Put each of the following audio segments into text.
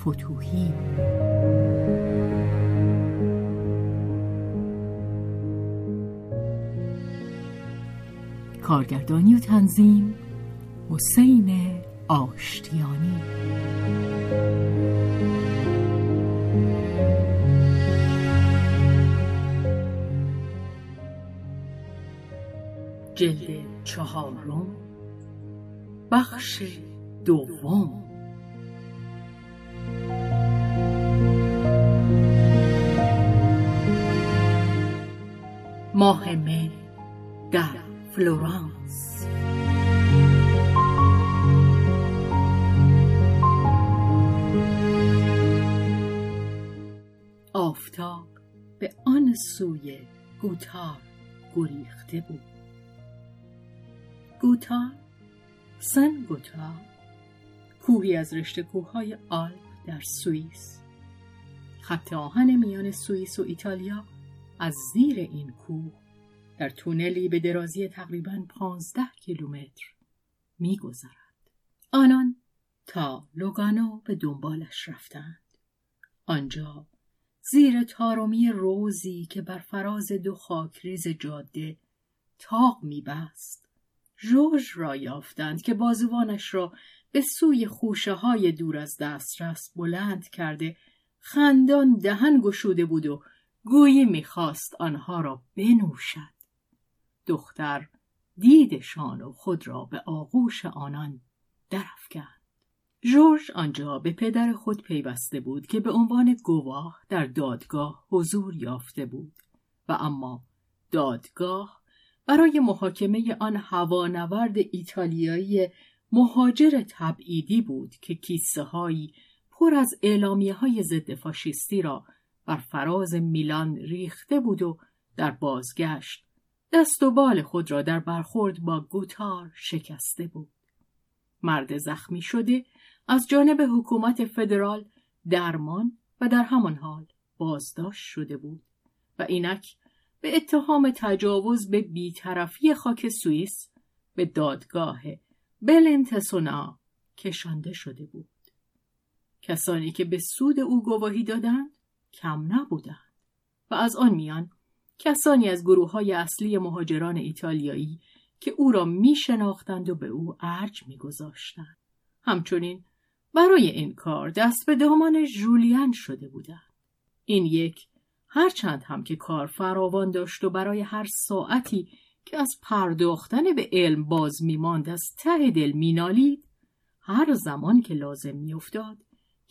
فتوهی. کارگردانی و تنظیم حسین آشتیانی. جلد چهارم بخش دوم. ماه مه در فلورانس. آفتاب به آن سوی گوتار گریخته بود. گوتار سن گوتار کوهی از رشته کوههای آلپ در سوئیس. خط آهن میان سوئیس و ایتالیا از زیر این کوه در تونلی به درازی تقریبا پانزده کیلومتر میگذرد. آنان تا لوگانو به دنبالش رفتند. آنجا زیر تارومی روزی که بر فراز دو خاکریز جاده تاق میبست ژورژ را یافتند که بازوانش را به سوی خوشه های دور از دسترس بلند کرده خندان دهن گشوده بود و گویی می‌خواست آنها را بنوشد. دختر دیدشان و خود را به آغوش آنان درافکند. ژورژ آنجا به پدر خود پیوسته بود که به عنوان گواه در دادگاه حضور یافته بود و اما دادگاه برای محاکمه آن هوانورد ایتالیایی مهاجر تبعیدی بود که کیسه پر از اعلامیه های ضد فاشیستی را بر فراز میلان ریخته بود و در بازگشت دست و بال خود را در برخورد با گوتار شکسته بود. مرد زخمی شده از جانب حکومت فدرال درمان و در همان حال بازداشت شده بود و اینک به اتهام تجاوز به بیطرفی خاک سوئیس به دادگاه بلنتسونا کشانده شده بود. کسانی که به سود او گواهی دادند کم نبودند و از آن میان کسانی از گروه های اصلی مهاجران ایتالیایی که او را می شناختند و به او ارج می گذاشتند. همچنین برای این کار دست به دامان جولیان شده بودند. این یک هرچند هم که کار فراوان داشت و برای هر ساعتی که از پرداختن به علم باز میماند از ته دل مینالید هر زمان که لازم میافتاد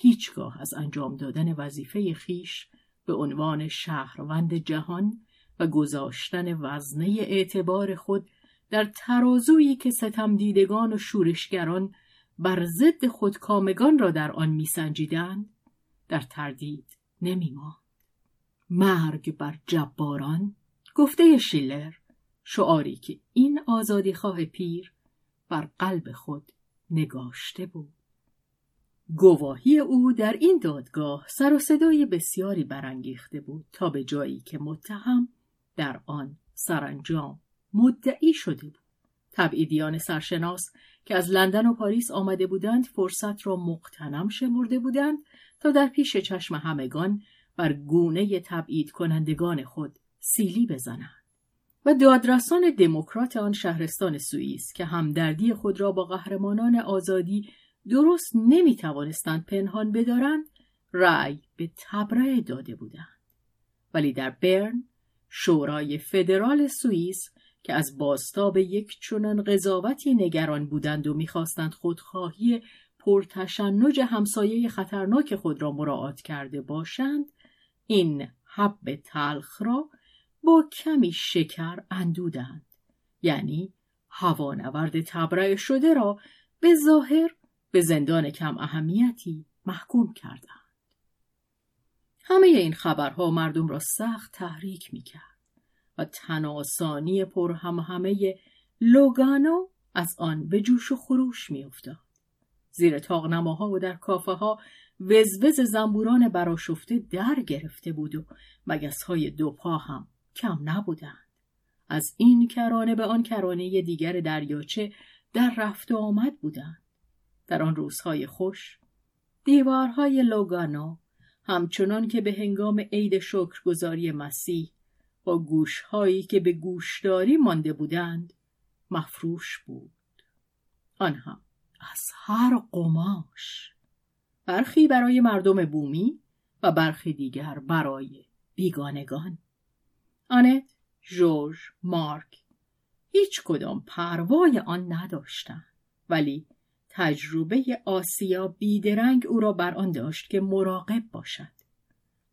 هیچگاه از انجام دادن وظیفه خیش به عنوان شهروند جهان و گذاشتن وزنه اعتبار خود در ترازویی که ستم دیدگان و شورشگران بر ضد خودکامگان را در آن میسنجیدند در تردید نمیماند. مرگ بر جباران گفته شیلر شعاری که این آزادی خواه پیر بر قلب خود نگاشته بود. گواهی او در این دادگاه سر و صدای بسیاری برانگیخته بود تا به جایی که متهم در آن سرانجام مدعی شده بود. تبعیدیان سرشناس که از لندن و پاریس آمده بودند فرصت را مقتنم شمرده بودند تا در پیش چشم همگان بر گونه تبعید کنندگان خود سیلی بزنند و دادرسان دموکرات آن شهرستان سوئیس که همدردی خود را با قهرمانان آزادی درست نمی توانستند پنهان بدارند رأی به تبرئه داده بودند. ولی در برن شورای فدرال سوئیس که از باستاب یک چنان قضاوتی نگران بودند و می‌خواستند خودخواهی پرتشنج همسایه خطرناک خود را مراعات کرده باشند این حب تلخ را با کمی شکر اندودند. یعنی هوانورد تبرئه شده را به ظاهر به زندان کم اهمیتی محکوم کردند. همه این خبرها مردم را سخت تحریک می‌کرد و تناسانی پر هم همه لوگانو از آن به جوش و خروش میافتاد. زیر تاغنماها و در کافه ها وزوز زنبوران براشفته در گرفته بود و مگس های دو پا هم کم نبودند. از این کرانه به آن کرانه دیگر دریاچه در رفت و آمد بودند. در آن روزهای خوش. دیوارهای لوگانو همچنان که به هنگام عید شکرگزاری مسیح با گوشهایی که به گوشداری مانده بودند مفروش بود. آن هم از هر قماش. برخی برای مردم بومی و برخی دیگر برای بیگانگان. آنت، جورج، مارک هیچ کدام پروای آن نداشتند ولی تجربه آسیا بیدرنگ او را بر آن داشت که مراقب باشد.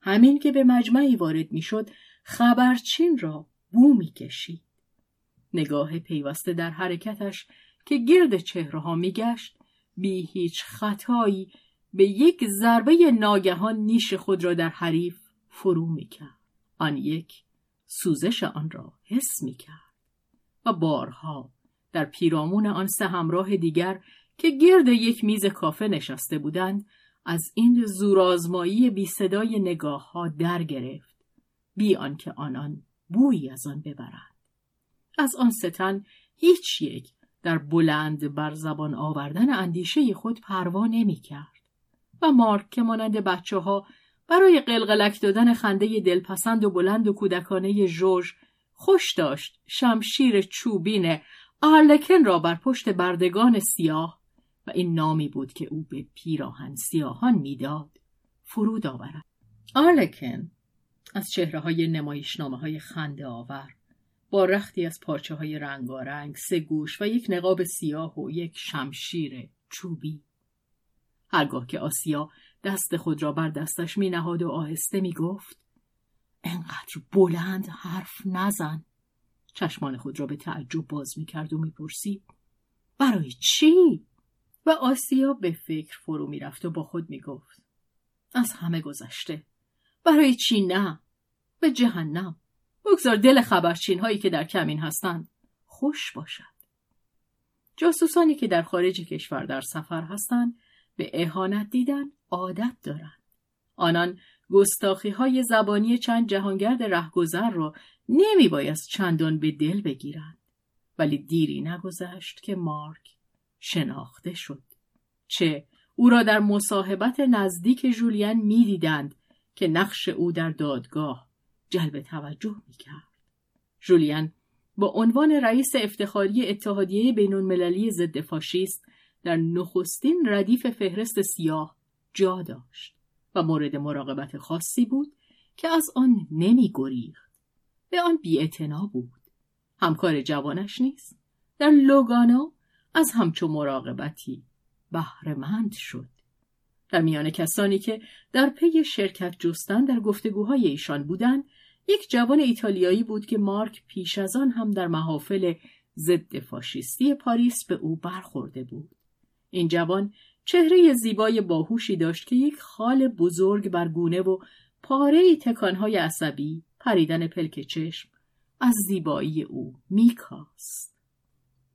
همین که به مجمعی وارد می‌شد خبرچین را بو می‌کشید. نگاه پیوسته در حرکتش که گرد چهره ها میگشت بی هیچ خطایی به یک ضربه ناگهان نیش خود را در حریف فرو می‌کرد. آن یک سوزش آن را حس می‌کرد. و بارها در پیرامون آن سه همراه دیگر که گرد یک میز کافه نشسته بودند از این زورآزمایی بی صدای نگاه ها در گرفت. بی آنکه آنان بویی از آن ببرند. از آن ستن هیچ یک در بلند بر زبان آوردن اندیشه خود پروا نمی کرد و مارک که مانند بچه ها برای قلقلک دادن خنده دلپسند و بلند و کودکانه جورج خوش داشت شمشیر چوبین آرلکن را بر پشت بردگان سیاه و این نامی بود که او به پیراهن سیاهان می‌داد فرود آورد. آرلکن از چهره های نمایشنامه های خنده آور با رختی از پارچه های رنگارنگ سه گوش و یک نقاب سیاه و یک شمشیر چوبی. هرگاه که آسیا دست خود را بر دستش می نهاد و آهسته می گفت انقدر بلند حرف نزن. چشمان خود را به تعجب باز می کرد و می پرسید برای چی؟ و آسیا به فکر فرو می رفت و با خود می گفت از همه گذشته برای چی نه؟ به جهنم بگذار دل خبرچین هایی که در کمین هستند خوش باشد جاسوسانی که در خارج کشور در سفر هستند به اهانت دیدن عادت دارند. آنان گستاخی های زبانی چند جهانگرد رهگذر را نمی باید چندان به دل بگیرند. ولی دیری نگذشت که مارک شناخته شد. چه او را در مصاحبت نزدیک جولین می‌دیدند که نقش او در دادگاه جلب توجه می کرد. جولین با عنوان رئیس افتخاری اتحادیه بین المللی ضد فاشیست در نخستین ردیف فهرست سیاه جا داشت و مورد مراقبت خاصی بود که از آن نمی گریخت. به آن بی بود. همکار جوانش نیست. در لوگانو از همچو مراقبتی بهرهمند شد. در میان کسانی که در پی شرکت جستن در گفتگوهای ایشان بودند یک جوان ایتالیایی بود که مارک پیش از آن هم در محافل ضد فاشیستی پاریس به او برخورده بود این جوان چهره زیبای باهوشی داشت که یک خال بزرگ بر گونه و پاره تکانهای عصبی پریدن پلک چشم از زیبایی او میکاست.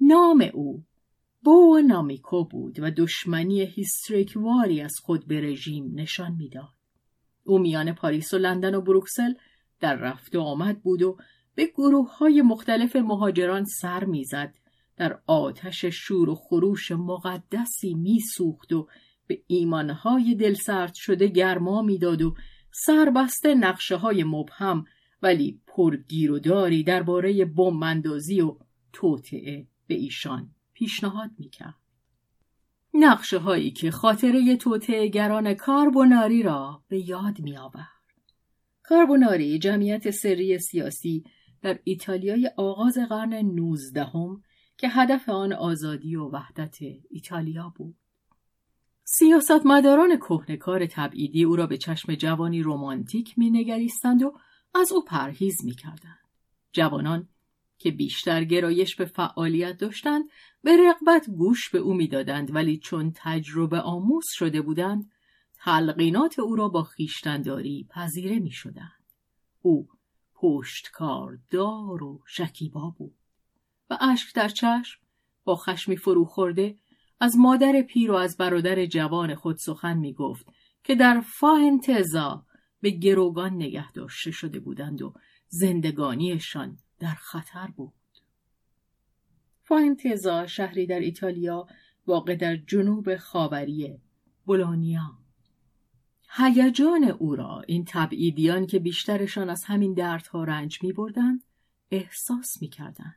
نام او بو نامیکو بود و دشمنی هیستریکواری از خود به رژیم نشان می‌داد. او میان پاریس و لندن و بروکسل در رفت و آمد بود و به گروه های مختلف مهاجران سر می‌زد در آتش شور و خروش مقدسی میسوخت و به ایمانهای دلسرد شده گرما می‌داد و سربسته نقشه های مبهم ولی پرگیر و داری درباره بمباندازی و توطعه به ایشان پیشنهاد می‌کرد. نقشه هایی که خاطره توطعه گران کاربوناری را به یاد می آورد. کاربوناری جمعیت سری سیاسی در ایتالیای آغاز قرن نوزدهم که هدف آن آزادی و وحدت ایتالیا بود. سیاستمداران کهنکار تبعیدی او را به چشم جوانی رومانتیک مینگریستند و از او پرهیز می‌کردند. جوانان که بیشتر گرایش به فعالیت داشتند به رغبت گوش به او می‌دادند ولی چون تجربه آموز شده بودند تلقینات او را با خیشتنداری پذیره می شدند. او پشتکار دار و شکیبا بود و اشک در چشم با خشمی فرو خورده از مادر پیر و از برادر جوان خود سخن می گفت که در فاهنتزا به گروگان نگه داشته شده بودند و زندگانیشان در خطر بود. فاینتزا شهری در ایتالیا واقع در جنوب خاوری بولونیا. هیجان او را این تبعیدیان که بیشترشان از همین دردها رنج می بردن، احساس می کردن.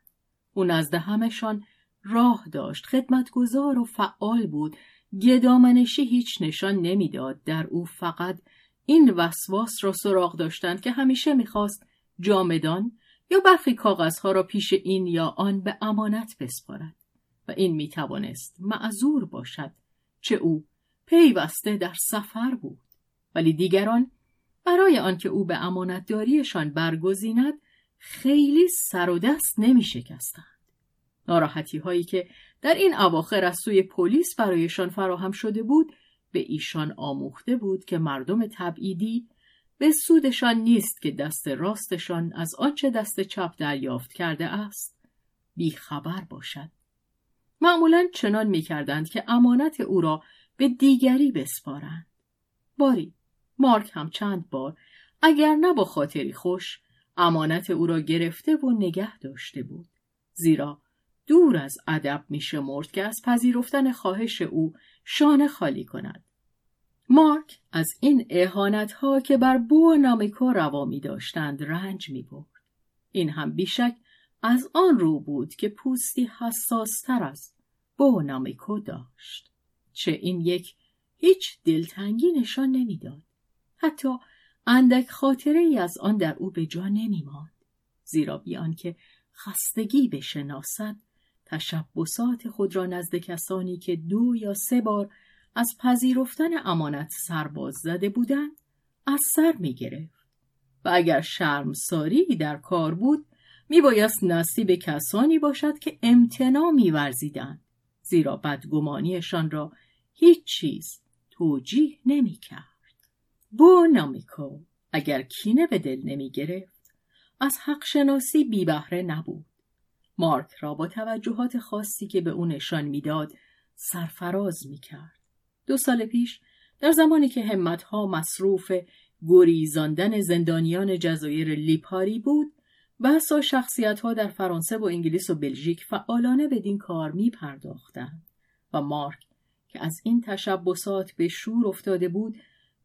او نزد همشان راه داشت خدمتگزار و فعال بود گدامنشی هیچ نشان نمی‌داد در او فقط این وسواس را سراغ داشتند که همیشه می‌خواست جامدان یا برخی کاغذها را پیش این یا آن به امانت بسپارد و این می توانست معذور باشد چه او پیوسته در سفر بود ولی دیگران برای آنکه او به امانتداریشان برگزیند خیلی سر و دست نمی شکستند. ناراحتی هایی که در این اواخر از سوی پلیس برایشان فراهم شده بود به ایشان آموخته بود که مردم تبعیدی به سودشان نیست که دست راستشان از آنچه دست چپ دریافت کرده است. بیخبر باشد. معمولا چنان می‌کردند که امانت او را به دیگری بسپارند. باری مارک هم چند بار اگر نه با خاطری خوش امانت او را گرفته و نگه داشته بود. زیرا دور از ادب میشمرد که از پذیرفتن خواهش او شانه خالی کند. مارک از این احانت ها که بر بو نامیکو روا می داشتند رنج می برد. این هم بیشک از آن رو بود که پوستی حساستر از بو نامیکو داشت. چه این یک هیچ دلتنگی نشان نمی‌داد. حتی اندک خاطره ای از آن در او به جا نمی ماند. زیرا بیان که خستگی بشناسد تشبسات خود را نزد کسانی که دو یا سه بار از پذیرفتن امانت سرباز زده بودند از سر می گرفت. و اگر شرمساری در کار بود می بایست نصیب کسانی باشد که امتنا می ورزیدن. زیرا بدگمانیشان را هیچ چیز توجیه نمی کرد. بو نامیکو اگر کینه به دل نمی گرفت از حق شناسی بی بهره نبود. مارک را با توجهات خاصی که به او نشان می‌داد سرفراز می کرد. دو سال پیش در زمانی که همتها مصروف گریزاندن زندانیان جزایر لیپاری بود بحثا شخصیت ها در فرانسه و انگلیس و بلژیک فعالانه بدین کار می پرداختند و مارک که از این تشبسات به شور افتاده بود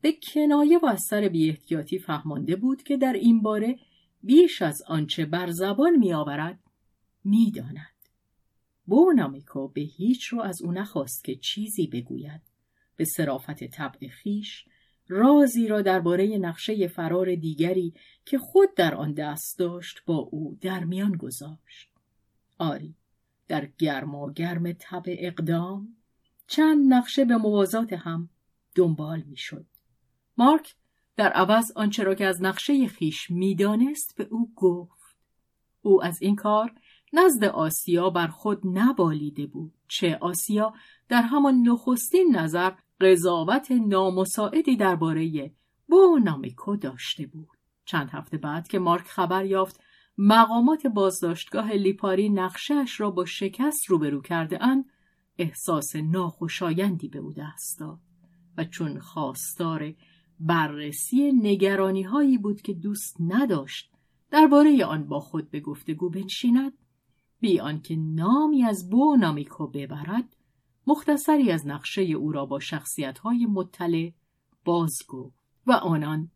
به کنایه و از سر بیاحتیاطی فهمانده بود که در این باره بیش از آنچه بر زبان می آورد می داند. بونامیکو به هیچ رو از او نخواست که چیزی بگوید به صرافت طبع خیش رازی را درباره نقشه فرار دیگری که خود در آن دست داشت با او در میان گذاشت. آری در گرما گرم طبع اقدام چند نقشه به موازات هم دنبال می‌شد. مارک در عوض آنچه را که از نقشه خیش می‌دانست به او گفت. او از این کار نزد آسیا بر خود نبالیده بود چه آسیا در همان نخستین نظر قضاوت نامساعدی درباره بو نامیکو داشته بود. چند هفته بعد که مارک خبر یافت مقامات بازداشتگاه لیپاری نقشهاش را با شکست روبرو کرده اند احساس ناخوشایندی به او دست داد. و چون خواستار بررسی نگرانی هایی بود که دوست نداشت درباره آن با خود به گفتگو بنشیند بی آنکه نامی از بو نامیکو ببرد مختصری از نقشه او را با شخصیت های مطلع باز گفت و آنان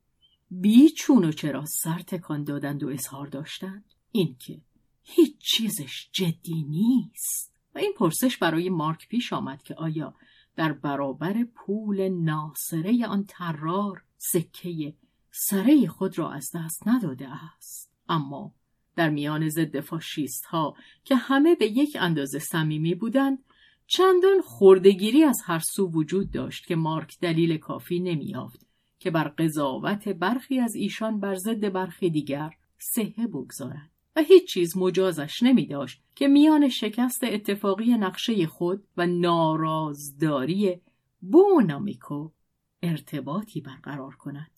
بیچون و چرا سر تکان دادند و اظهار داشتند. اینکه هیچ چیزش جدی نیست. و این پرسش برای مارک پیش آمد که آیا در برابر پول ناصره آن ترار سکه سره خود را از دست نداده است. اما در میان ضد فاشیست ها که همه به یک اندازه صمیمی بودند چندان خوردگیری از هر سو وجود داشت که مارک دلیل کافی نمیافت که بر قضاوت برخی از ایشان بر ضد برخی دیگر سهه بگذارد و هیچ چیز مجازش نمی داشت که میان شکست اتفاقی نقشه خود و نارازداری بونامیکو ارتباطی برقرار کند.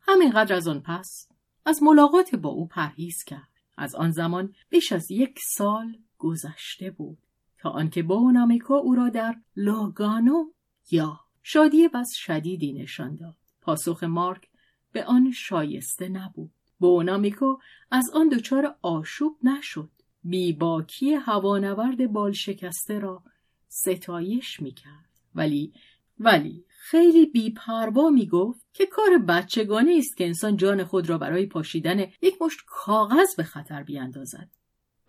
همینقدر از آن پس از ملاقات با او پرهیز کرد. از آن زمان بیش از یک سال گذشته بود تا آنکه بونامیکو او را در لاگانو یا شادی بس شدیدی نشان داد. پاسخ مارک به آن شایسته نبود. بونامیکو از آن دچار آشوب نشد. بیباکی هوانورد بال شکسته را ستایش می‌کرد. ولی ولی خیلی بیپروا می‌گفت که کار بچگانه است که انسان جان خود را برای پاشیدن یک مشت کاغذ به خطر بیاندازد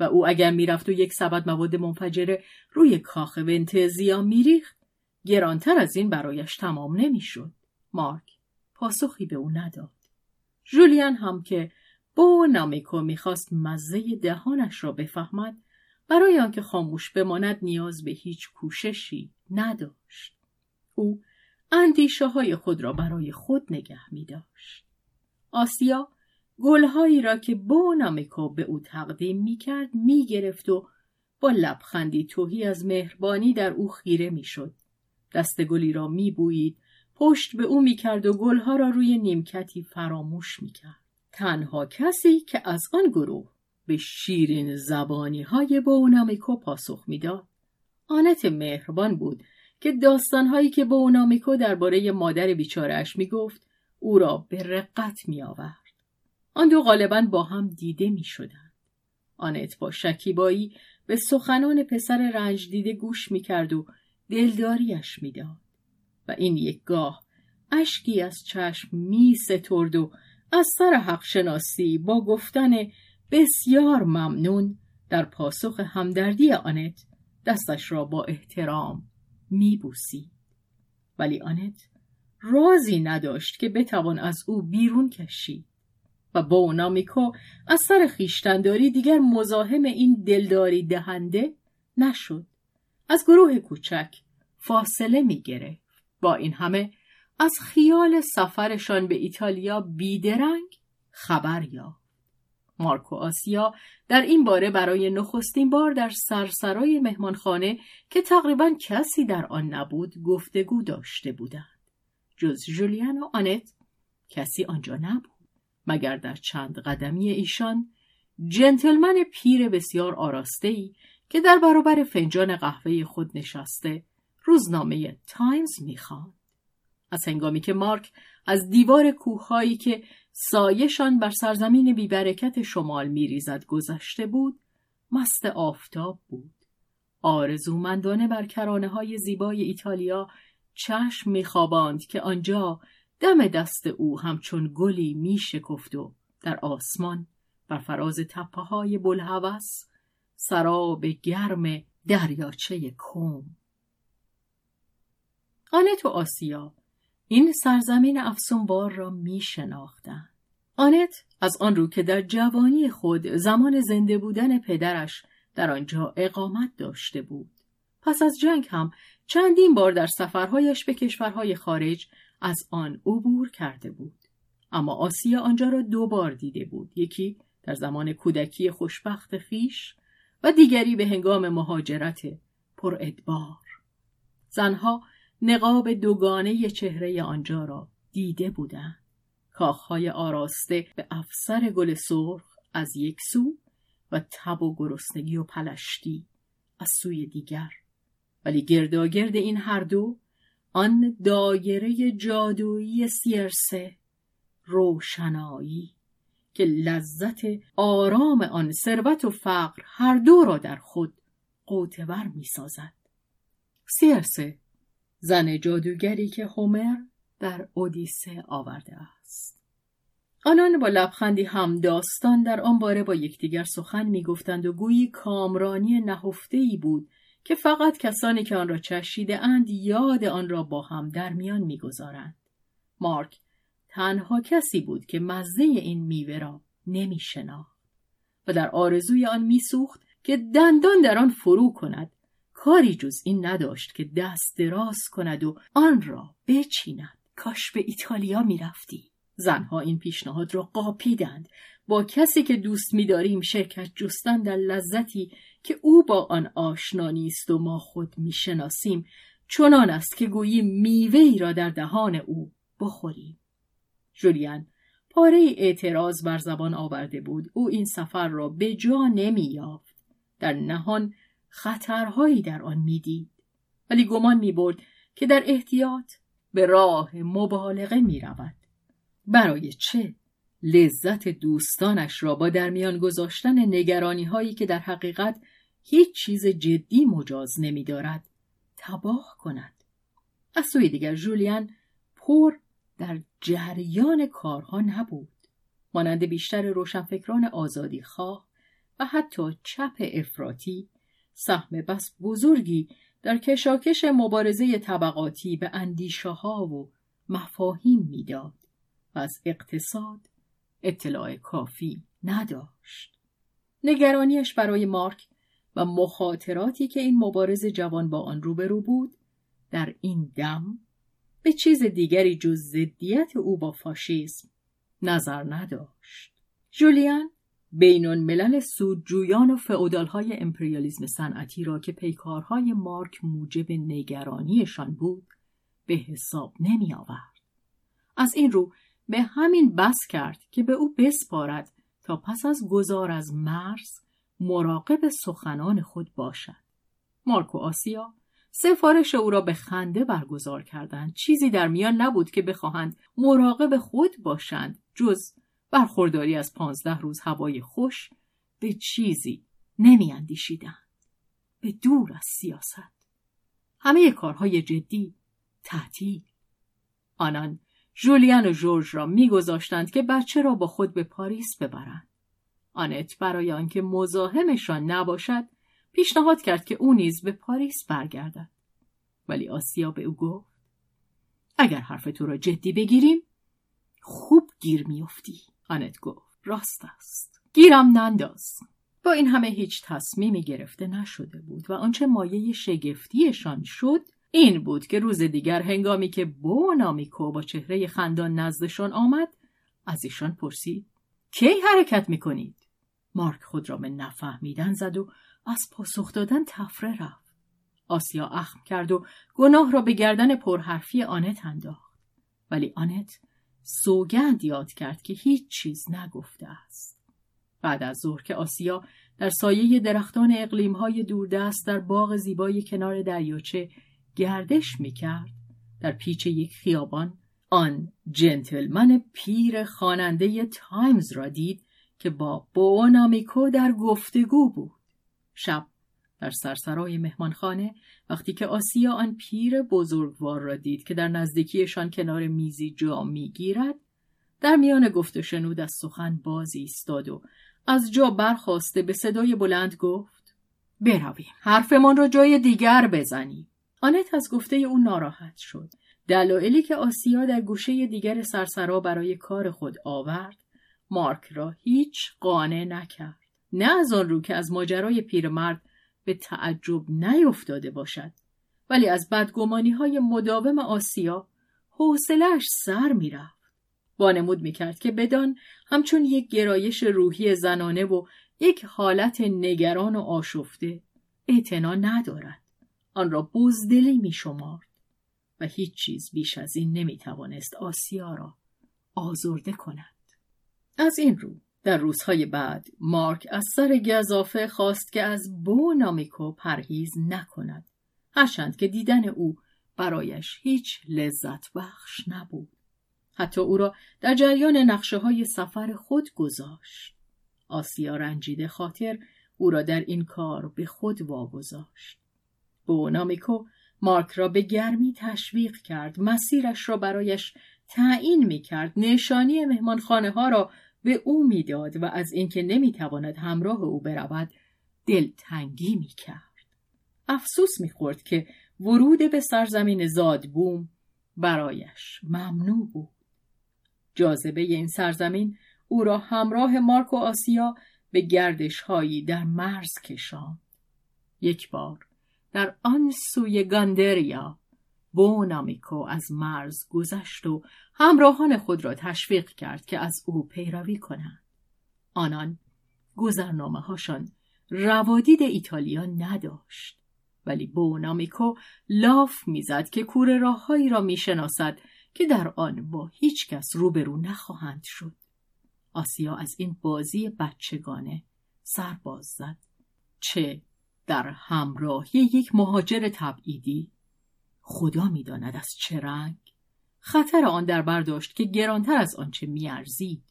و او اگر می‌رفت و یک سبد مواد منفجره روی کاخ ونتزیا میریخت گرانتر از این برایش تمام نمی‌شد. مارک پاسخی به او نداد. جولیان هم که با نامیکو می‌خواست مزه دهانش را بفهمد برای آنکه خاموش بماند نیاز به هیچ کوششی نداشت. او اندیشه های خود را برای خود نگه می داشت. آسیا گلهایی را که بونامیکو به او تقدیم می کرد می گرفت و با لبخندی توهی از مهربانی در او خیره می شد. دست گلی را می بوید پشت به او می کرد و گلها را روی نیمکتی فراموش می کرد. تنها کسی که از آن گروه به شیرین زبانی های بونامیکو پاسخ می‌داد آنت مهربان بود که داستانهایی که با اونامیکو درباره مادر بیچارهاش می‌گفت او را به رقت می آورد. آن دو غالبا با هم دیده می شدن. آنت با شکیبایی به سخنان پسر رنج دیده گوش می کرد و دلداریش می‌داد. و این یک گاه اشکی از چشم می سترد و از سر حق شناسی با گفتن بسیار ممنون در پاسخ همدردی آنت دستش را با احترام میبوسید. ولی آنت رازی نداشت که بتوان از او بیرون کشید. و با نامیکو از سر خیشتنداری دیگر مزاحم این دلداری دهنده نشد. از گروه کوچک فاصله می‌گرفت. با این همه از خیال سفرشان به ایتالیا بیدرنگ خبر یافت. مارکو آسیا در این باره برای نخستین بار در سرسرای مهمانخانه که تقریبا کسی در آن نبود گفتگو داشته بودند. جز جولیان و آنت کسی آنجا نبود. مگر در چند قدمی ایشان جنتلمن پیر بسیار آراسته ای که در برابر فنجان قهوه خود نشسته روزنامه تایمز می‌خواند. از هنگامی که مارک از دیوار کوههایی که سایشان بر سرزمین بیبرکت شمال میریزد گذشته بود مست آفتاب بود آرزومندانه بر کرانه های زیبای ایتالیا چشم میخواباند که آنجا دم دست او همچون گلی میشکفت و در آسمان بر فراز تپه های بلحوث سراب گرم دریاچه کوم آنت و آسیا این سرزمین افسونبار را می شناختن. آنت از آن رو که در جوانی خود زمان زنده بودن پدرش در آنجا اقامت داشته بود. پس از جنگ هم چندین بار در سفرهایش به کشورهای خارج از آن عبور کرده بود. اما آسیا آنجا را دو بار دیده بود. یکی در زمان کودکی خوشبخت خیش و دیگری به هنگام مهاجرت پر ادبار. زنها نقاب دوگانه چهره آنجا را دیده بودند. کاخهای آراسته به افسر گل سرخ از یک سو و تب و گرسنگی و پلشتی از سوی دیگر ولی گرداگرد این هر دو آن دایره جادویی سیرسه روشنایی که لذت آرام آن ثروت و فقر هر دو را در خود قوتور می سازد. سیرسه زن جادوگری که هومر در اودیسه آورده است آنان با لبخندی هم داستان در آن باره با یکدیگر سخن می‌گفتند و گویی کامرانی نهفته ای بود که فقط کسانی که آن را چشیده اند یاد آن را با هم در میان می‌گذارند. مارک تنها کسی بود که مزه این میوه را نمی و در آرزوی آن میسوخت که دندان در آن فرو کند. کاری جز این نداشت که دست دراز کند و آن را بچیند. کاش به ایتالیا می‌رفتی. زنها این پیشنهاد را قاپیدند. با کسی که دوست میداریم شرکت جستن در لذتی که او با آن آشنا نیست و ما خود می‌شناسیم چنان است که گویی میوه ای را در دهان او بخوریم. جولیان پاره اعتراض بر زبان آورده بود. او این سفر را به جا نمییافت. در نهان خطرهایی در آن می‌دید. ولی گمان می‌برد که در احتیاط به راه مبالغه می‌رود. برای چه؟ لذت دوستانش را با در میان گذاشتن نگرانی هایی که در حقیقت هیچ چیز جدی مجاز نمی دارد تباه کند. از سوی دیگر جولیان پر در جریان کارها نبود. مانند بیشتر روشنفکران آزادی خواه و حتی چپ افراطی سهم بس بزرگی در کشاکش مبارزه طبقاتی به اندیشه ها و مفاهیم می‌داد و از اقتصاد اطلاع کافی نداشت. نگرانیش برای مارک و مخاطراتی که این مبارز جوان با آن روبرو بود در این دم به چیز دیگری جز ضدیت او با فاشیسم نظر نداشت. جولیان بین الملل سودجویان و های امپریالیزم صنعتی را که پیکارهای مارک موجب نگرانیشان بود به حساب نمی آورد. از این رو به همین بس کرد که به او بسپارد تا پس از گذار از مرز مراقب سخنان خود باشد. مارک و آسیا سفارش او را به خنده برگزار کردند. چیزی در میان نبود که بخواهند مراقب خود باشند جز برخورداری از پانزده روز هوای خوش به چیزی نمیاندیشیدند. به دور از سیاست. همه کارهای جدی تعطیل. آنان جولیان و جورج را میگذاشتند که بچه را با خود به پاریس ببرند. آنت برای آنکه مزاحمشان نباشد پیشنهاد کرد که او نیز به پاریس برگردد. ولی آسیا به او گفت اگر حرف تو را جدی بگیریم خوب گیر میافتی. آنت گفت راست است. گیرم ننداز. با این همه هیچ تصمیمی گرفته نشده بود و آنچه مایه شگفتیشان شد این بود که روز دیگر هنگامی که بو نامیکو با چهره خندان نزدشان آمد از ایشان پرسید کی حرکت می‌کنید مارک خود را به نفهمیدن زد و از پاسخ دادن تفره رفت. آسیا اخم کرد و گناه را به گردن پرحرفی آنت انداخت. ولی آنت سوگند یاد کرد که هیچ چیز نگفته است. بعد از ظهر که آسیا در سایه درختان اقلیمهای دوردست در باغ زیبای کنار دریاچه گردش می‌کرد در پیچ یک خیابان آن جنتلمن پیر خواننده تایمز را دید که با بونامیکو در گفتگو بود شب در سرسرای مهمانخانه وقتی که آسیا آن پیر بزرگوار را دید که در نزدیکیشان کنار میزی جا می‌گیرد در میان گفت شنود از سخن بازی ایستاد و از جا برخاسته به صدای بلند گفت برویم حرفمان را جای دیگر بزنیم آنت از گفته او ناراحت شد. دلایلی که آسیا در گوشه دیگر سرسرا برای کار خود آورد مارک را هیچ قانع نکرد. نه از آن رو که از ماجرای پیرمرد به تعجب نیفتاده باشد ولی از بدگمانی های مداوم آسیا حوصلش سر می‌رفت. وانمود می‌کرد که بدان همچون یک گرایش روحی زنانه و یک حالت نگران و آشفته اعتنا ندارد. آن را بزدلی می شمارد و هیچ چیز بیش از این نمی توانست آسیا را آزرده کند. از این رو در روزهای بعد مارک از سر گذافه خواست که از بو نامیکو پرهیز نکند هرچند که دیدن او برایش هیچ لذت بخش نبود. حتی او را در جریان نقشه های سفر خود گذاشت. آسیا رنجیده خاطر او را در این کار به خود واگذاشت. بونامیکو مارک را به گرمی تشویق کرد مسیرش را برایش تعیین می‌کرد نشانی مهمانخانه ها را به او می‌داد و از اینکه نمی‌تواند همراه او برود دلتنگی می‌کرد. افسوس می‌خورد که ورود به سرزمین زادبوم برایش ممنوع بود. جاذبه این سرزمین او را همراه مارک و آسیا به گردش هایی در مرز کشاند. یک بار در آن سوی گاندریا بونامیکو از مرز گذشت و همراهان خود را تشویق کرد که از او پیروی کنند. آنان گذرنامه هاشان روادید ایتالیا نداشت ولی بونامیکو لاف می‌زد که کور راههایی را می‌شناسد که در آن با هیچ کس روبرو نخواهند شد. آسیا از این بازی بچگانه سرباز زد. چه در همراهی یک مهاجر تبعیدی خدا می‌داند از چه رنگ. خطر آن در برداشت که گرانتر از آنچه میارزید.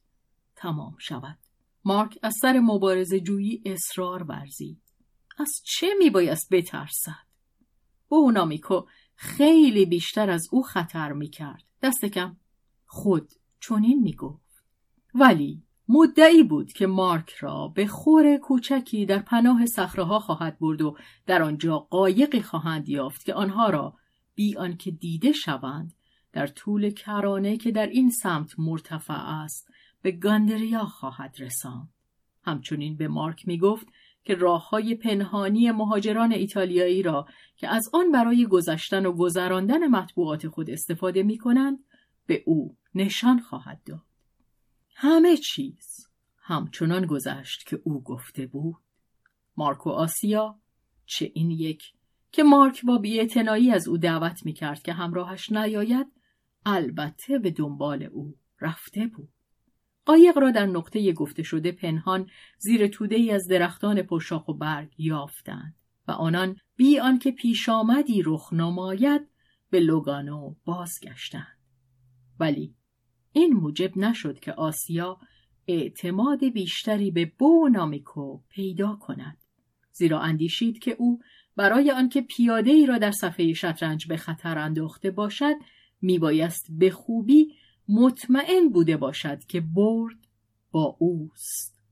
تمام شود. مارک از سر مبارزه جویی اصرار ورزید. از چه میبایست بترسد؟ بونامیکو خیلی بیشتر از او خطر می‌کرد. دست کم. خود چنین می‌گفت. ولی مدعی بود که مارک را به خور کوچکی در پناه صخرهها خواهد برد و در آنجا قایقی خواهند یافت که آنها را بی آنکه دیده شوند در طول کرانه که در این سمت مرتفع است به گاندریا خواهد رساند همچنین به مارک می گفت که راه های پنهانی مهاجران ایتالیایی را که از آن برای گذشتن و گذراندن مطبوعات خود استفاده می کنند به او نشان خواهد داد. همه چیز همچنان گذشت که او گفته بود. مارکو آسیا چه این یک که مارک با بیاعتنایی از او دعوت می کرد که همراهش نیاید البته به دنبال او رفته بود. قایق را در نقطه گفته شده پنهان زیر توده ای از درختان پرشاخ و برگ یافتند و آنان بی آنکه پیش آمدی رخ نماید به لوگانو بازگشتند ولی این موجب نشد که آسیا اعتماد بیشتری به بونامیکو پیدا کند زیرا اندیشید که او برای آنکه پیاده ای را در صفحه شطرنج به خطر انداخته باشد میبایست به خوبی مطمئن بوده باشد که برد با اوست.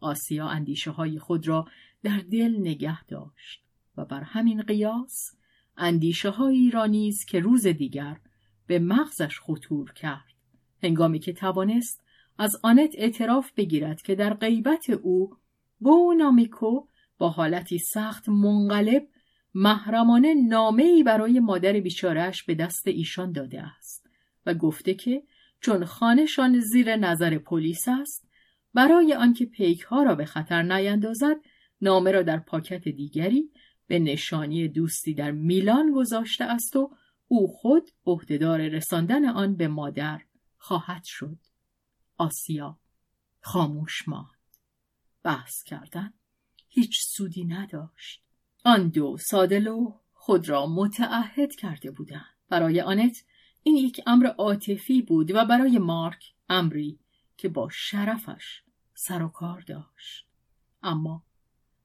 آسیا اندیشه های خود را در دل نگه داشت و بر همین قیاس اندیشه هایی را که روز دیگر به مغزش خطور کرد. هنگامی که توانست از آنت اعتراف بگیرد که در غیبت او بونامیکو با حالتی سخت منقلب محرمانه نامه ای برای مادر بیچارهش به دست ایشان داده است و گفته که چون خانهشان زیر نظر پلیس است برای آنکه پیک ها را به خطر نیندازد نامه را در پاکت دیگری به نشانی دوستی در میلان گذاشته است و او خود عهدهدار رساندن آن به مادر خواهد شد. آسیا خاموش ماند. بحث کردن. هیچ سودی نداشت آن دو سادلو خود را متعهد کرده بودند برای آنت این یک امر عاطفی بود و برای مارک امری که با شرفش سر و کار داشت اما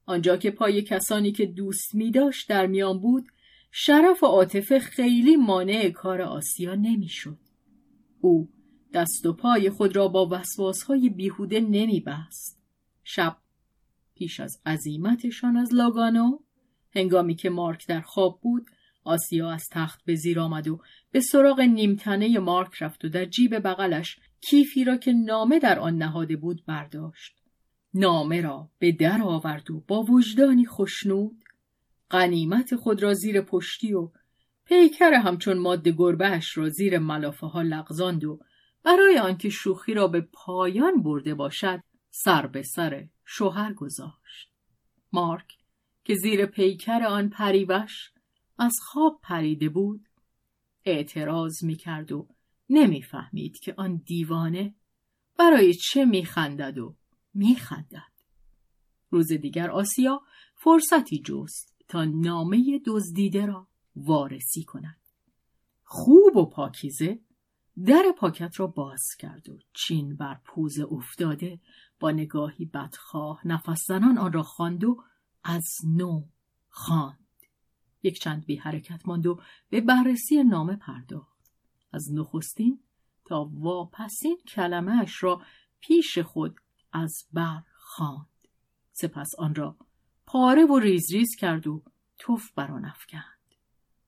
آنجا که پای کسانی که دوست می داشت در میان بود شرف و عاطفه خیلی مانع کار آسیا نمی‌شد. او دست و پای خود را با وسواسهای بیهوده نمی بست. شب پیش از عزیمتشان از لاگانو هنگامی که مارک در خواب بود آسیا از تخت به زیر آمد و به سراغ نیمتنه مارک رفت و در جیب بغلش کیفی را که نامه در آن نهاده بود برداشت. نامه را به در آورد و با وجدانی خشنود قنیمت خود را زیر پشتی و پیکر همچون ماده گربهش را زیر ملافه ها لغزاند و برای آنکه شوخی را به پایان برده باشد سر به سر شوهر گذاشت. مارک که زیر پیکر آن پریوش از خواب پریده بود اعتراض می‌کرد و نمی‌فهمید که آن دیوانه برای چه میخندد و میخندد روز دیگر آسیا فرصتی جست تا نامه دزدیده را وارسی کند خوب و پاکیزه در پاکت را باز کرد و چین بر پوز افتاده با نگاهی بدخواه نفس زنان آن را خواند و از نو خواند. یک چند بی حرکت ماند و به بررسی نامه پرداخت. از نخستین تا واپسین کلمهاش را پیش خود از بر خواند. سپس آن را پاره و ریز ریز کرد و توف بر آن افکند.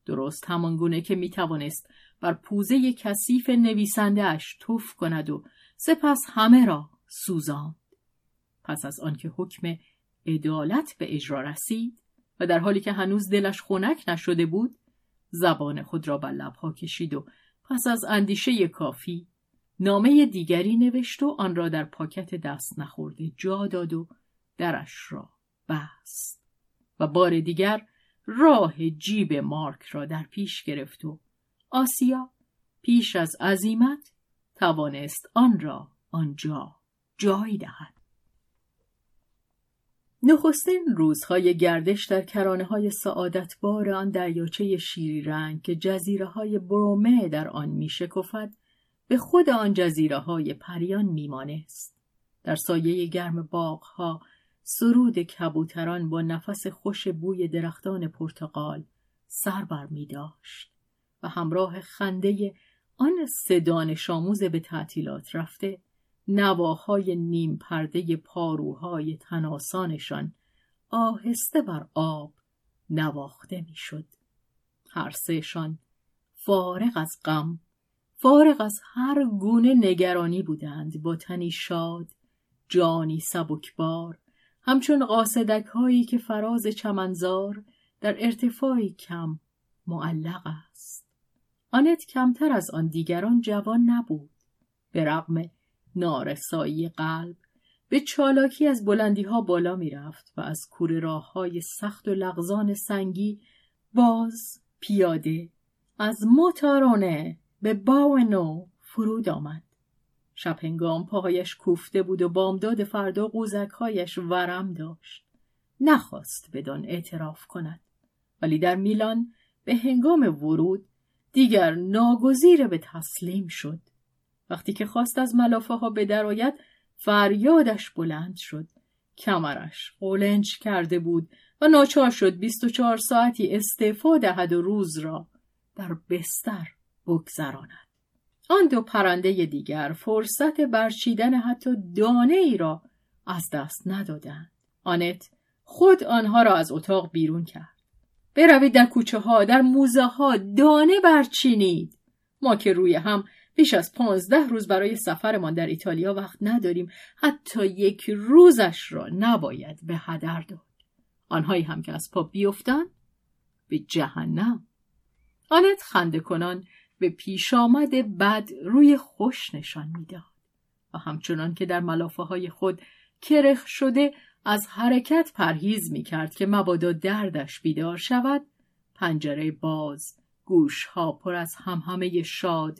درست همان گونه که می توانست بر پوزه کثیف نویسنده اش توف کند و سپس همه را سوزاند. پس از آنکه حکم عدالت به اجرا رسید و در حالی که هنوز دلش خنک نشده بود زبان خود را بر لبها کشید و پس از اندیشه کافی نامه دیگری نوشت و آن را در پاکت دست نخورده جا داد و درش را بست و بار دیگر راه جیب مارک را در پیش گرفت و آسیا پیش از عزیمت توانست آن را آنجا جای دهد نخستین روزهای گردش در کرانه های سعادت بار آن دریاچه شیری رنگ که جزیره های برومه در آن می شکفد به خود آن جزیره های پریان میمانست. در سایه گرم باغها سرود کبوتران با نفس خوش بوی درختان پرتقال سر بر می داشت و همراه خنده آن سه شاموز به تعطیلات رفته نواهای نیم پرده پاروهای تناسانشان آهسته بر آب نواخته می‌شد. هر سهشان فارغ از غم فارغ از هر گونه نگرانی بودند با تنی شاد جانی سبکبار همچون قاصدک هایی که فراز چمنزار در ارتفاعی کم معلق است آنت کمتر از آن دیگران جوان نبود به رغم نارسایی قلب به چالاکی از بلندی ها بالا می رفت و از کوره راه های سخت و لغزان سنگی باز پیاده از موتارونه به باو نو فرود آمد. شب هنگام پاهایش کوفته بود و بامداد فردا قوزکهایش ورم داشت. نخواست بدان اعتراف کند. ولی در میلان به هنگام ورود دیگر ناگزیر به تسلیم شد. وقتی که خواست از ملافه ها به درآید فریادش بلند شد. کمرش قولنج کرده بود و ناچار شد بیست و چهار ساعتی استعفا دهد و روز را در بستر بگذراند. آن دو پرنده دیگر فرصت برچیدن حتی دانه ای را از دست ندادند. آنت خود آنها را از اتاق بیرون کرد. بروید در کوچه ها در موزه ها دانه برچینید. ما که روی هم بیش از پانزده روز برای سفرمان در ایتالیا وقت نداریم حتی یک روزش را نباید به هدر داد. آنهایی هم که از پا بیفتند به جهنم. آنت خنده کنان به پیش آمد بد روی خوش نشان می‌داد. و همچنان که در ملافه های خود کرخ شده از حرکت پرهیز می کرد که مبادا دردش بیدار شود. پنجره باز گوش ها پر از همهمه شاد.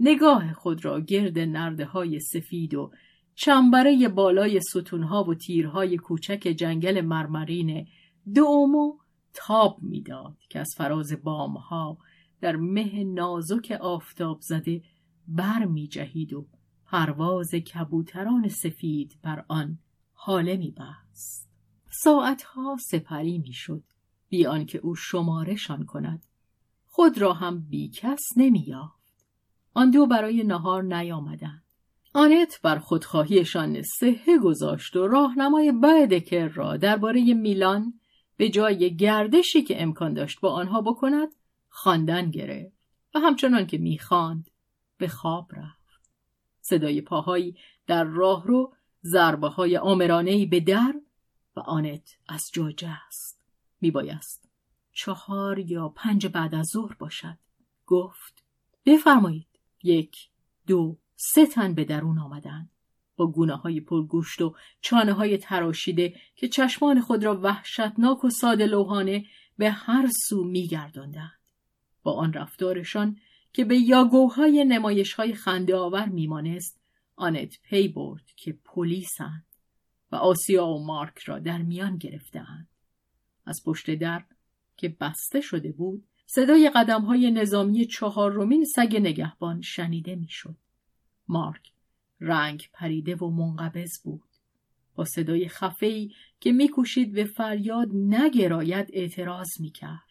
نگاه خود را گرد نرده های سفید و چنبره بالای ستونها و تیرهای کوچک جنگل مرمرین دومو تاب می‌داد که از فراز بامها در مه نازک آفتاب زده بر می جهید و پرواز کبوتران سفید بر آن. حاله می بست. ساعتها سپری می شد بی آنکه او شمارشان کند خود را هم بی کس نمی آن دو برای نهار نیامدند. آنت بر خودخواهیشان سهه گذاشت و راهنمای بعدکر را درباره میلان به جای گردشی که امکان داشت با آنها بکند خواندن گرفت و همچنان که می‌خواند به خواب رفت صدای پاهایی در راه رو ضربه های آمرانه به در و آنت از جا جست. میبایست چهار یا پنج بعد از ظهر باشد. گفت بفرمایید. یک دو سه تن به درون آمدند با گونه های پرگوشت و چانه های تراشیده که چشمان خود را وحشتناک و ساده لوحانه به هر سو میگرداندند. با آن رفتارشان که به یاگوهای نمایش های خنده آور میمانست آنت پی برد که پلیسند و آسیا و مارک را در میان گرفتهاند از پشت در که بسته شده بود صدای قدم های نظامی چهارمین سگ نگهبان شنیده می‌شد. مارک رنگ پریده و منقبض بود. با صدای خفهی که میکوشید به فریاد نگراید اعتراض می‌کرد.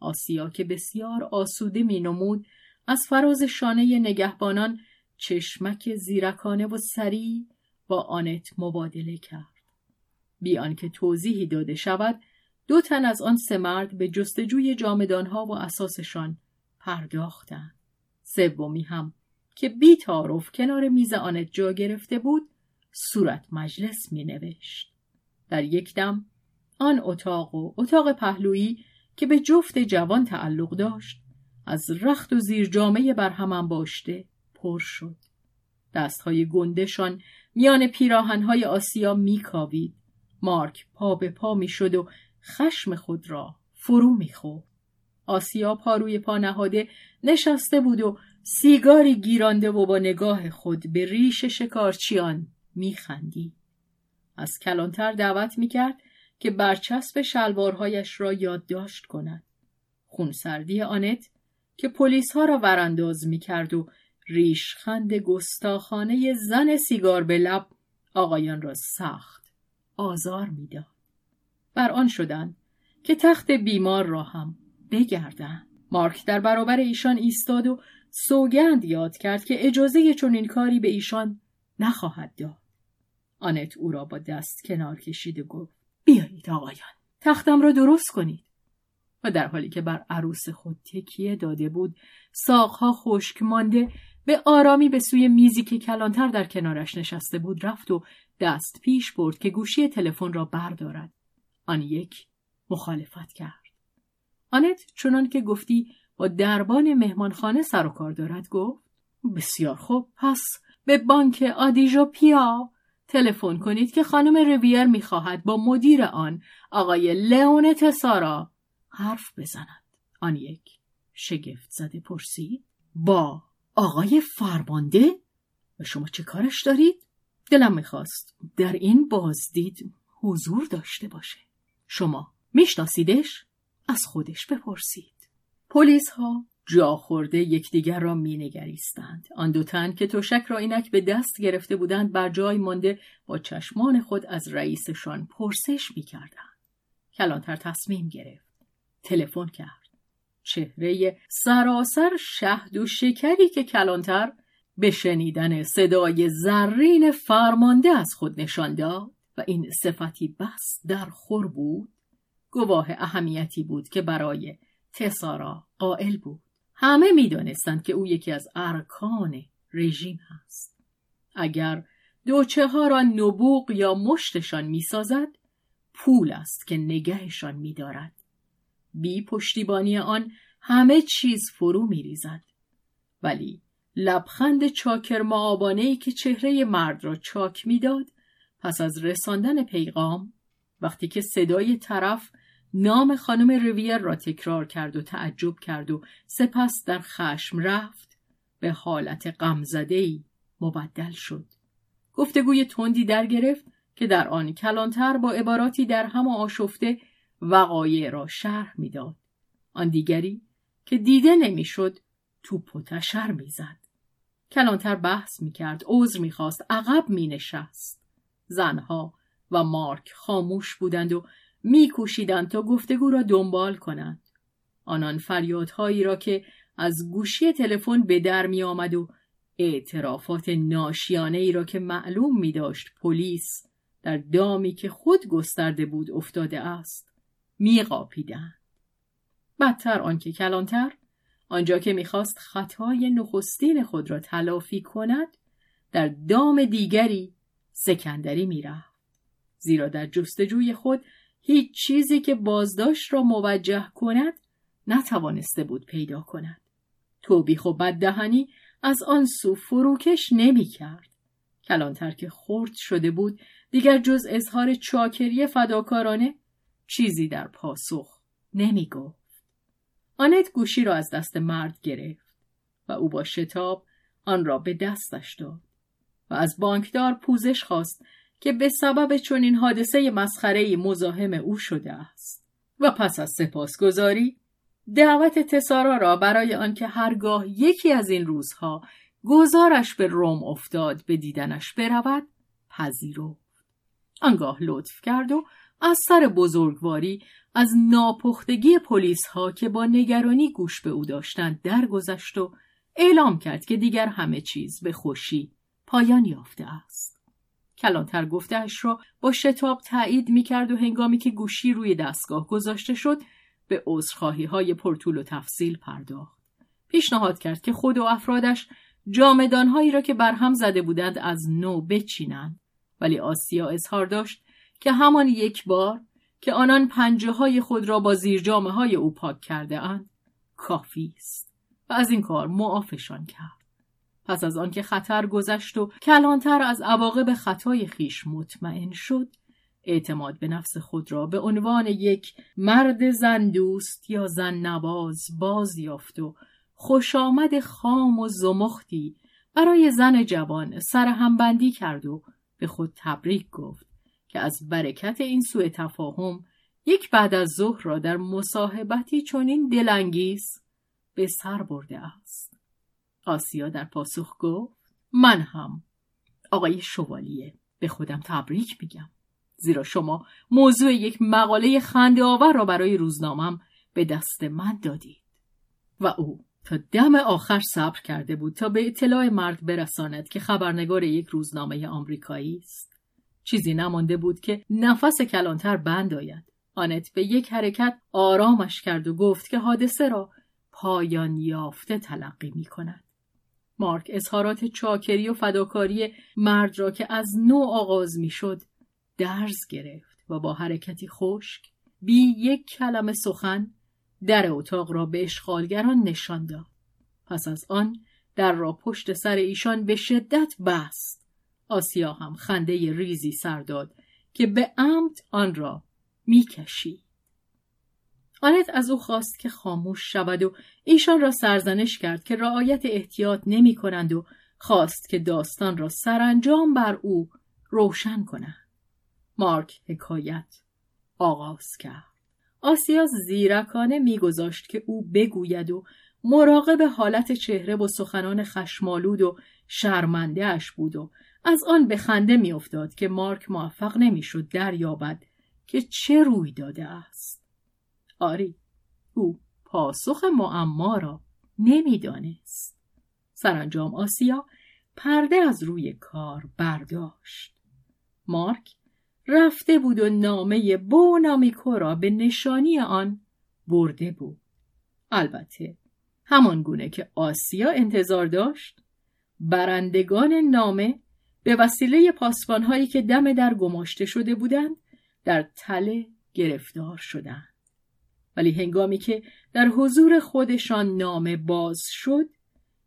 آسیا که بسیار آسوده مینمود از فراز شانه نگهبانان چشمک زیرکانه و سریع با آنت مبادله کرد. بی آنکه توضیحی داده شود دو تن از آن سه مرد به جستجوی جامدانها و اساسشان پرداختند. سومی هم که بی تعارف کنار میز آنت جا گرفته بود صورت مجلس می نوشت. در یک دم آن اتاق و اتاق پهلویی که به جفت جوان تعلق داشت از رخت و زیر جامعه برهم باشته پر شد. دستهای گندشان میان پیراهنهای آسیا میکاوید. مارک پا به پا می‌شد و خشم خود را فرو می‌خورد. آسیا پا روی پا نهاده نشسته بود و سیگاری گیرانده و با نگاه خود به ریش شکارچیان میخندید. از کلانتر دعوت می‌کرد که برچسب شلوارهایش را یادداشت کند. خونسردی آنت که پلیس ها را ورانداز می‌کرد و ریشخند گستاخانه زن سیگار به لب آقایان را سخت آزار می‌داد. بر آن شدند که تخت بیمار را هم بگردند. مارک در برابر ایشان ایستاد و سوگند یاد کرد که اجازه چنین کاری به ایشان نخواهد داد. آنت او را با دست کنار کشید و گفت بیایید آقایان تختم را درست کنید و در حالی که بر عروس خود تکیه داده بود ساقها خشک مانده به آرامی به سوی میزی که کلانتر در کنارش نشسته بود رفت و دست پیش برد که گوشی تلفن را بردارد. آن یک مخالفت کرد. آنت چنان که گفتی با دربان مهمانخانه سر و کار دارد گفت بسیار خوب پس به بانک آدیژو پیا تلفن کنید که خانم رویر می‌خواهد با مدیر آن آقای لئون تسارا حرف بزند. آن یک شگفت زده پرسید با آقای فرمانده و شما چه کارش دارید؟ دلم می‌خواست در این بازدید حضور داشته باشه. شما میشناسیدش؟ از خودش بپرسید. پلیس ها جا خورده یکدیگر را مینگریستند. آن دو تن که توشک را اینک به دست گرفته بودند بر جای مانده با چشمان خود از رئیسشان پرسش می‌کردند. کلانتر تصمیم گرفت. تلفن کرد. چهره سراسر شهد و شکری که کلانتر به شنیدن صدای زرین فرمانده از خود نشان داد و این صفتی بس در خور بود گواه اهمیتی بود که برای تسارا قائل بود. همه می‌دانستند که او یکی از ارکان رژیم هست. اگر دوچه ها را نبوغ یا مشتشان می‌سازد پول است که نگهشان میدارد. بی پشتیبانی آن همه چیز فرو میریزد. ولی لبخند چاکر معابانه ای که چهره مرد را چاک می‌داد پس از رساندن پیغام وقتی که صدای طرف نام خانم رویر را تکرار کرد و تعجب کرد و سپس در خشم رفت به حالت غمزدهای مبدل شد. گفتگوی تندی در گرفت که در آن کلانتر با عباراتی در هم آشفته وقایع را شرح می‌داد. آن دیگری که دیده نمی‌شد توپ و تشر می‌زد. کلانتر بحث می‌کرد. عذر می‌خواست. عقب مینشست. زنها و مارک خاموش بودند و میکوشیدند تا گفتگو را دنبال کنند. آنان فریادهایی را که از گوشی تلفن به در می آمد و اعترافات ناشیانه ای را که معلوم می داشت پلیس در دامی که خود گسترده بود افتاده است. می قاپیدن. بدتر آنکه کلانتر آنجا که می‌خواست خطای نخستین خود را تلافی کند در دام دیگری سکندری می‌رفت زیرا در جستجوی خود هیچ چیزی که بازداشت را موجه کند نتوانسته بود پیدا کند. توبیخ و بددهنی از آن سو فروکش نمی کرد. کلانتر که خرد شده بود دیگر جز اظهار چاکری فداکارانه چیزی در پاسخ نمی گفت. آنت گوشی را از دست مرد گرفت و او با شتاب آن را به دستش داد و از بانکدار پوزش خواست که به سبب چنین حادثه مسخره مزاحم او شده است و پس از سپاسگزاری دعوت تسارا را برای آنکه هرگاه یکی از این روزها گزارش به روم افتاد به دیدنش برود پذیرفت آنگاه لطف کرد و از سر بزرگواری از ناپختگی پلیس ها که با نگرانی گوش به او داشتند درگذشت و اعلام کرد که دیگر همه چیز به خوشی پایان یافته است. کلانتر گفتهش را با شتاب تایید می کرد و هنگامی که گوشی روی دستگاه گذاشته شد به عذرخواهی های پرطول و تفصیل پرداخت. پیشنهاد کرد که خود و افرادش جامدانهایی را که برهم زده بودند از نو بچینند ولی آسیا اظهار داشت که همان یک بار که آنان پنجه های خود را با زیر جامعه های او پاک کرده اند کافی است و از این کار معافشان کرد. پس از آنکه خطر گذشت و کلانتر از عواقب خطای خیش مطمئن شد اعتماد به نفس خود را به عنوان یک مرد زن دوست یا زن نواز باز یافت و خوش آمد خام و زمختی برای زن جوان سر همبندی کرد و به خود تبریک گفت که از برکت این سوء تفاهم یک بعد از ظهر را در مصاحبتی چنین دلانگیز به سر برده است. آسیا در پاسخ گفت من هم. آقای شوالیه به خودم تبریک میگم. زیرا شما موضوع یک مقاله خنده آور را برای روزنامم به دست من دادید. و او تا دم آخر صبر کرده بود تا به اطلاع مرد برساند که خبرنگار یک روزنامه آمریکایی است. چیزی نمانده بود که نفس کلانتر بند آید آنت به یک حرکت آرامش کرد و گفت که حادثه را پایان یافته تلقی می کند. مارک اظهارات چاکری و فداکاری مرد را که از نو آغاز می شد درز گرفت و با حرکتی خشک بی یک کلمه سخن در اتاق را به اشغالگران نشان داد. پس از آن در را پشت سر ایشان به شدت بست. آسیا هم خنده ریزی سر داد که به عمد آن را می‌کشید. آنت از او خواست که خاموش شود و ایشان را سرزنش کرد که رعایت احتیاط نمی کنند و خواست که داستان را سرانجام بر او روشن کنند. مارک حکایت آغاز کرد. آسیا زیرکانه میگذاشت که او بگوید و مراقب حالت چهره و سخنان خشمالود و شرمنده بود و از آن به خنده میافتاد که مارک موفق نمی‌شد دریابد که چه روی داده است. آری او پاسخ معما را نمی‌دانست. سرانجام آسیا پرده از روی کار برداشت. مارک رفته بود و نامه بونامیکو را به نشانی آن برده بود. البته همان گونه که آسیا انتظار داشت برندگان نامه به وسیله پاسبانهایی که دم در گماشته شده بودند در تله گرفتار شدند. ولی هنگامی که در حضور خودشان نامه باز شد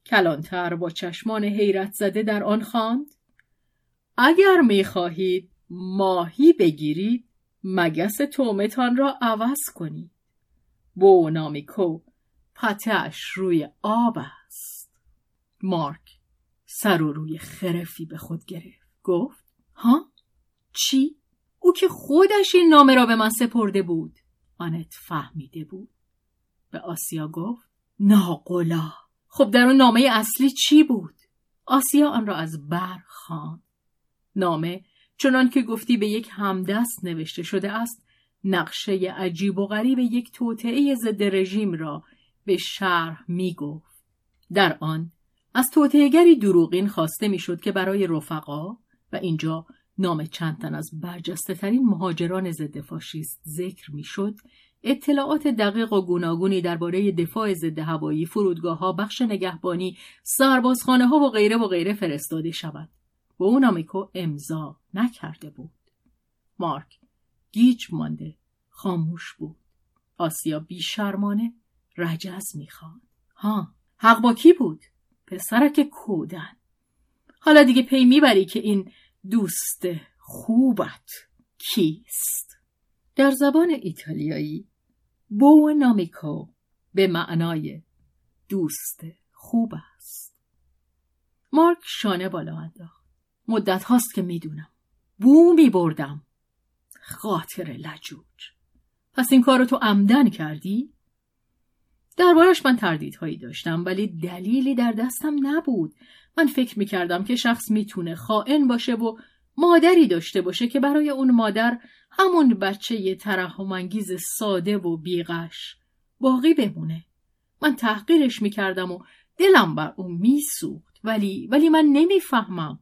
کلانتر با چشمان حیرت زده در آن خواند اگر می‌خواهید ماهی بگیرید مگس تومتان را عوض کنید. بو نامیکو پتش روی آب است. مارک. سر و روی خرفی به خود گرفت. گفت ها؟ چی؟ او که خودش این نامه را به من سپرده بود. آنت فهمیده بود. به آسیا گفت ناقلا خب در اون نامه اصلی چی بود؟ آسیا آن را از بر خواند. نامه چنان که گفتی به یک همدست نوشته شده است نقشه عجیب و غریب یک توطعه ضد رژیم را به شرح می گفت. در آن از توطعهگری دروغین خواسته می‌شد که برای رفقا و اینجا نام چند تن از برجسته ترین مهاجران ضد فاشیست ذکر می‌شد اطلاعات دقیق و گوناگونی درباره دفاع ضد هوایی فرودگاه ها بخش نگهبانی سربازخانه ها و غیره و غیره فرستاده شود. و او نامیکو امضا نکرده بود. مارک گیج مانده. خاموش بود. آسیا بیشرمانه رجز می‌خواد. ها حق با کی بود؟ پسرک کودن. حالا دیگه پی می‌بری که این دوست خوبت کیست؟ در زبان ایتالیایی بو نامیکو به معنای دوست خوب است. مارک شانه بالا انداخت. مدت هاست که می‌دونم. بو می بردم خاطر لجوج. پس این کار رو تو عمدن کردی؟ دربارش من تردیدهایی داشتم ولی دلیلی در دستم نبود. من فکر می‌کردم که شخص می‌تونه خائن باشه و مادری داشته باشه که برای اون مادر همون بچه یه ساده و بیغش باقی بمونه. من تحقیرش می‌کردم و دلم بر او میسوخت. ولی ولی من نمی‌فهمم.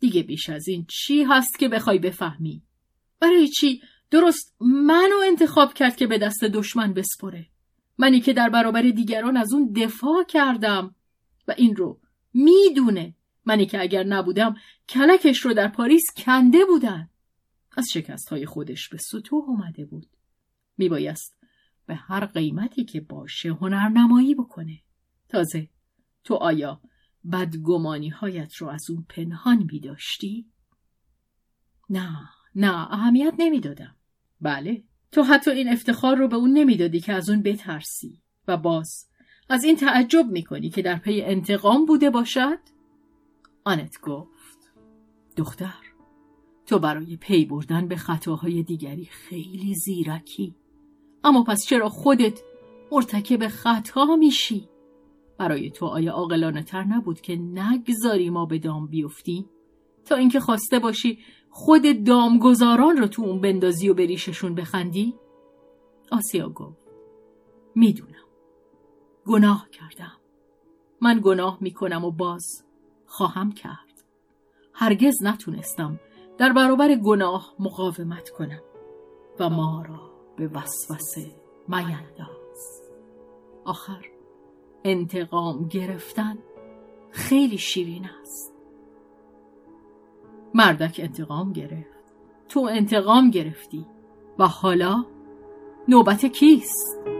دیگه بیش از این چی هست که بخوای بفهمی؟ برای چی؟ درست منو انتخاب کرد که به دست دشمن بسپره. منی که در برابر دیگران از اون دفاع کردم. و این رو می‌دونه منی که اگر نبودم کلکش رو در پاریس کنده بودن. از شکست های خودش به سطوح اومده بود. میبایست به هر قیمتی که باشه هنرنمایی بکنه. تازه تو آیا بدگمانی هایت رو از اون پنهان بیداشتی؟ نه نه اهمیت نمی‌دادم. بله. تو حتی این افتخار رو به اون نمی‌دادی که از اون بترسی و باز از این تعجب می‌کنی که در پی انتقام بوده باشد؟ آنت گفت دختر تو برای پی بردن به خطاهای دیگری خیلی زیرکی اما پس چرا خودت مرتکب خطا میشی؟ برای تو آیا عاقلانه تر نبود که نگذاری ما به دام بیفتیم تا اینکه خواسته باشی خود دامگذاران رو تو اون بندازی و بریششون بخندی؟ آسیا گفت می‌دونم. گناه کردم. من گناه می‌کنم و باز خواهم کرد. هرگز نتونستم در برابر گناه مقاومت کنم و ما را به وسوسه مینداز آخر انتقام گرفتن خیلی شیرین است. مردک انتقام گرفت تو انتقام گرفتی و حالا نوبت کیست؟